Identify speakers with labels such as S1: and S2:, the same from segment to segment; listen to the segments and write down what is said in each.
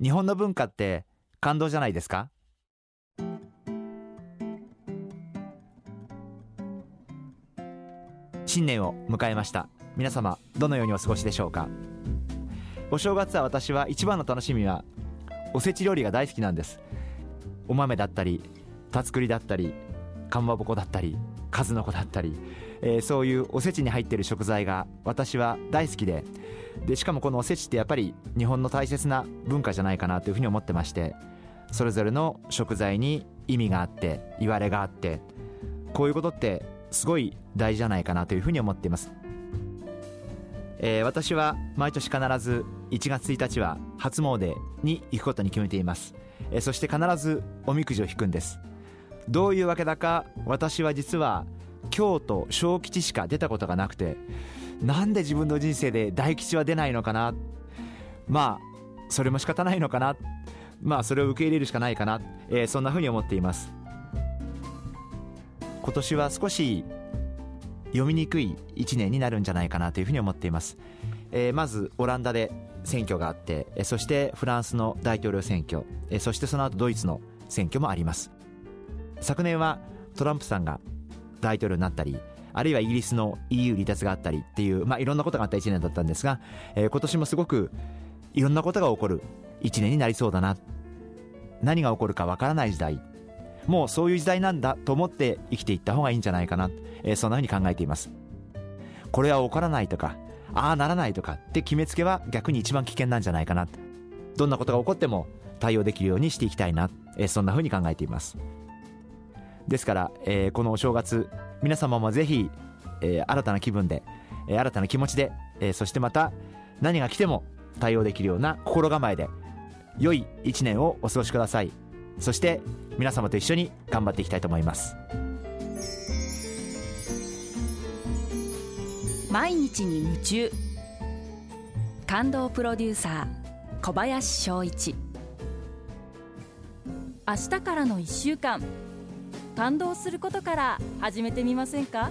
S1: 日本の文化って感動じゃないですか？新年を迎えました。皆様どのようにお過ごしでしょうか？お正月は私は一番の楽しみはおせち料理が大好きなんです。お豆だったりたつくりだったりかんばぼこだったり数の子だったり、えー、そういうおせちに入っている食材が私は大好きででしかもこのおせちってやっぱり日本の大切な文化じゃないかなというふうに思ってましてそれぞれの食材に意味があって言われがあってこういうことってすごい大事じゃないかなというふうに思っています、えー、私は毎年必ず1月1日は初詣に行くことに決めています、えー、そして必ずおみくじを引くんです。どういうわけだか私は実は京都小吉しか出たことがなくてなんで自分の人生で大吉は出ないのかな？まあそれも仕方ないのかな？まあそれを受け入れるしかないかな、えー、そんなふうに思っています。今年は少し読みにくい1年になるんじゃないかなというふうに思っています、えー、まずオランダで選挙があって、えそしてフランスの大統領選挙、えそしてその後ドイツの選挙もあります。昨年はトランプさんが大統領になったりあるいはイギリスの EU 離脱があったりっていう、まあ、いろんなことがあった1年だったんですが、えー、今年もすごくいろんなことが起こる1年になりそうだな。何が起こるかわからない時代。もうそういう時代なんだと思って生きていった方がいいんじゃないかな、えー、そんなふうに考えています。これは起こらないとかああならないとかって決めつけは逆に一番危険なんじゃないかな。どんなことが起こっても対応できるようにしていきたいな、えー、そんなふうに考えています。ですから、えー、このお正月皆様もぜひ、えー、新たな気分で、えー、新たな気持ちで、えー、そしてまた何が来ても対応できるような心構えで良い一年をお過ごしください。そして皆様と一緒に頑張っていきたいと思います。
S2: 毎日に夢中。感動プロデューサー小林翔一。明日からの1週間。感動することから始めてみませんか？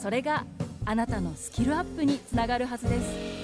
S2: それがあなたのスキルアップにつながるはずです。